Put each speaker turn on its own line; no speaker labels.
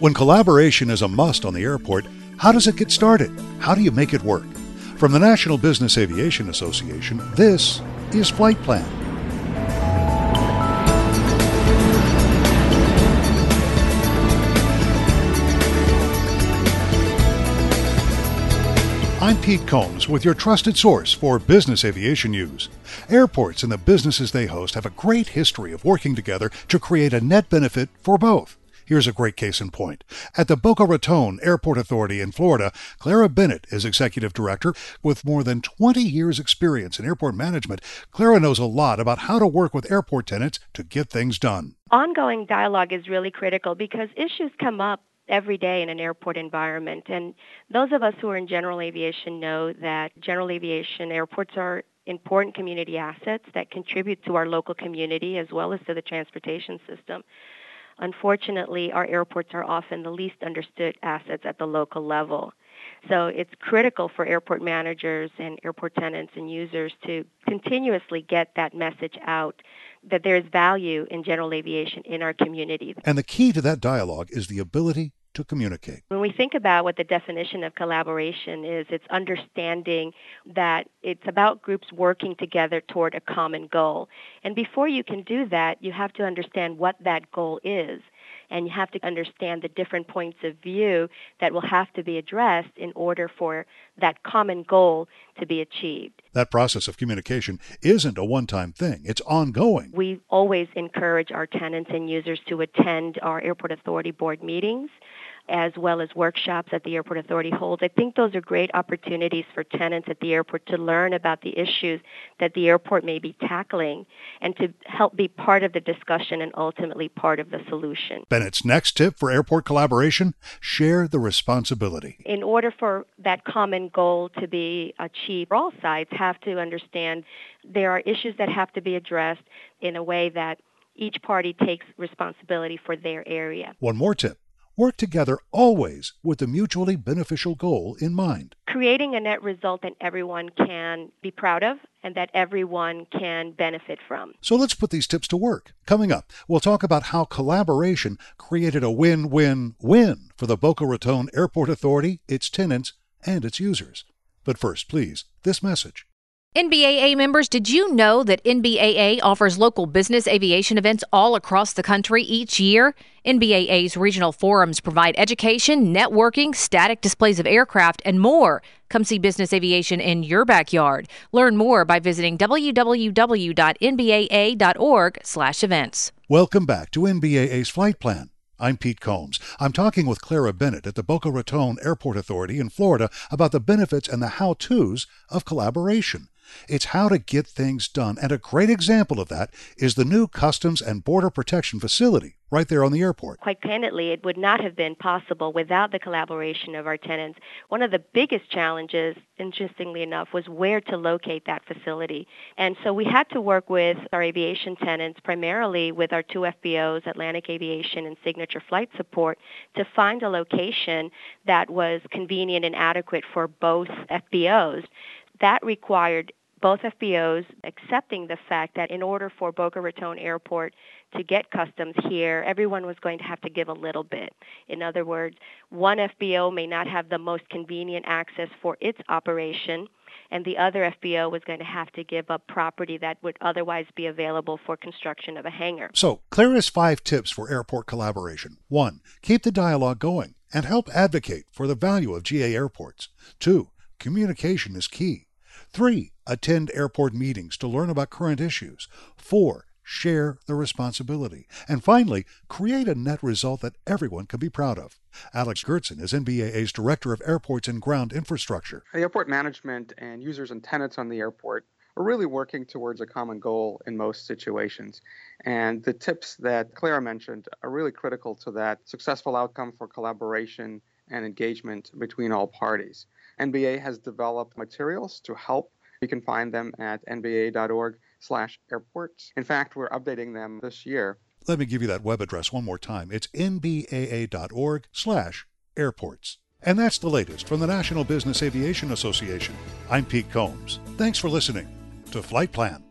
When collaboration is a must on the airport, how does it get started? How do you make it work? From the National Business Aviation Association, this is Flight Plan. I'm Pete Combs with your trusted source for business aviation news. Airports and the businesses they host have a great history of working together to create a net benefit for both. Here's a great case in point. At the Boca Raton Airport Authority in Florida, Clara Bennett is executive director with more than 20 years' experience in airport management. Clara knows a lot about how to work with airport tenants to get things done.
Ongoing dialogue is really critical because issues come up every day in an airport environment. And those of us who are in general aviation know that general aviation airports are important community assets that contribute to our local community as well as to the transportation system. Unfortunately, our airports are often the least understood assets at the local level. So it's critical for airport managers and airport tenants and users to continuously get that message out that there is value in general aviation in our community.
And the key to that dialogue is the ability to communicate.
When we think about what the definition of collaboration is, it's understanding that it's about groups working together toward a common goal. And before you can do that, you have to understand what that goal is. And you have to understand the different points of view that will have to be addressed in order for that common goal to be achieved.
That process of communication isn't a one time thing, it's ongoing.
We always encourage our tenants and users to attend our Airport Authority Board meetings as well as workshops that the Airport Authority holds. I think those are great opportunities for tenants at the airport to learn about the issues that the airport may be tackling and to help be part of the discussion and ultimately part of the solution.
Bennett's next tip for airport collaboration share the responsibility.
In order for that common goal to be achieved, all sides have to understand there are issues that have to be addressed in a way that each party takes responsibility for their area.
One more tip work together always with the mutually beneficial goal in mind.
Creating a net result that everyone can be proud of and that everyone can benefit from.
So let's put these tips to work. Coming up, we'll talk about how collaboration created a win win win for the Boca Raton Airport Authority, its tenants, and its users. But first, please, this message.
NBAA members, did you know that NBAA offers local business aviation events all across the country each year? NBAA's regional forums provide education, networking, static displays of aircraft, and more. Come see business aviation in your backyard. Learn more by visiting www.nbaa.org/events.
Welcome back to NBAA's flight plan. I'm Pete Combs. I'm talking with Clara Bennett at the Boca Raton Airport Authority in Florida about the benefits and the how-tos of collaboration. It's how to get things done. And a great example of that is the new Customs and Border Protection facility right there on the airport.
Quite candidly, it would not have been possible without the collaboration of our tenants. One of the biggest challenges, interestingly enough, was where to locate that facility. And so we had to work with our aviation tenants, primarily with our two FBOs, Atlantic Aviation and Signature Flight Support, to find a location that was convenient and adequate for both FBOs. That required both FBOs accepting the fact that in order for Boca Raton Airport to get customs here, everyone was going to have to give a little bit. In other words, one FBO may not have the most convenient access for its operation, and the other FBO was going to have to give up property that would otherwise be available for construction of a hangar.
So, Clara's five tips for airport collaboration. One, keep the dialogue going and help advocate for the value of GA airports. Two, communication is key. Three, attend airport meetings to learn about current issues. Four, share the responsibility. And finally, create a net result that everyone can be proud of. Alex Gertsen is NBAA's Director of Airports and Ground Infrastructure.
The airport management and users and tenants on the airport are really working towards a common goal in most situations. And the tips that Clara mentioned are really critical to that successful outcome for collaboration and engagement between all parties. NBAA has developed materials to help you can find them at nbaa.org slash airports In fact, we're updating them this year.
Let me give you that web address one more time. It's nbaa.org slash airports. And that's the latest from the National Business Aviation Association. I'm Pete Combs. Thanks for listening to Flight Plan.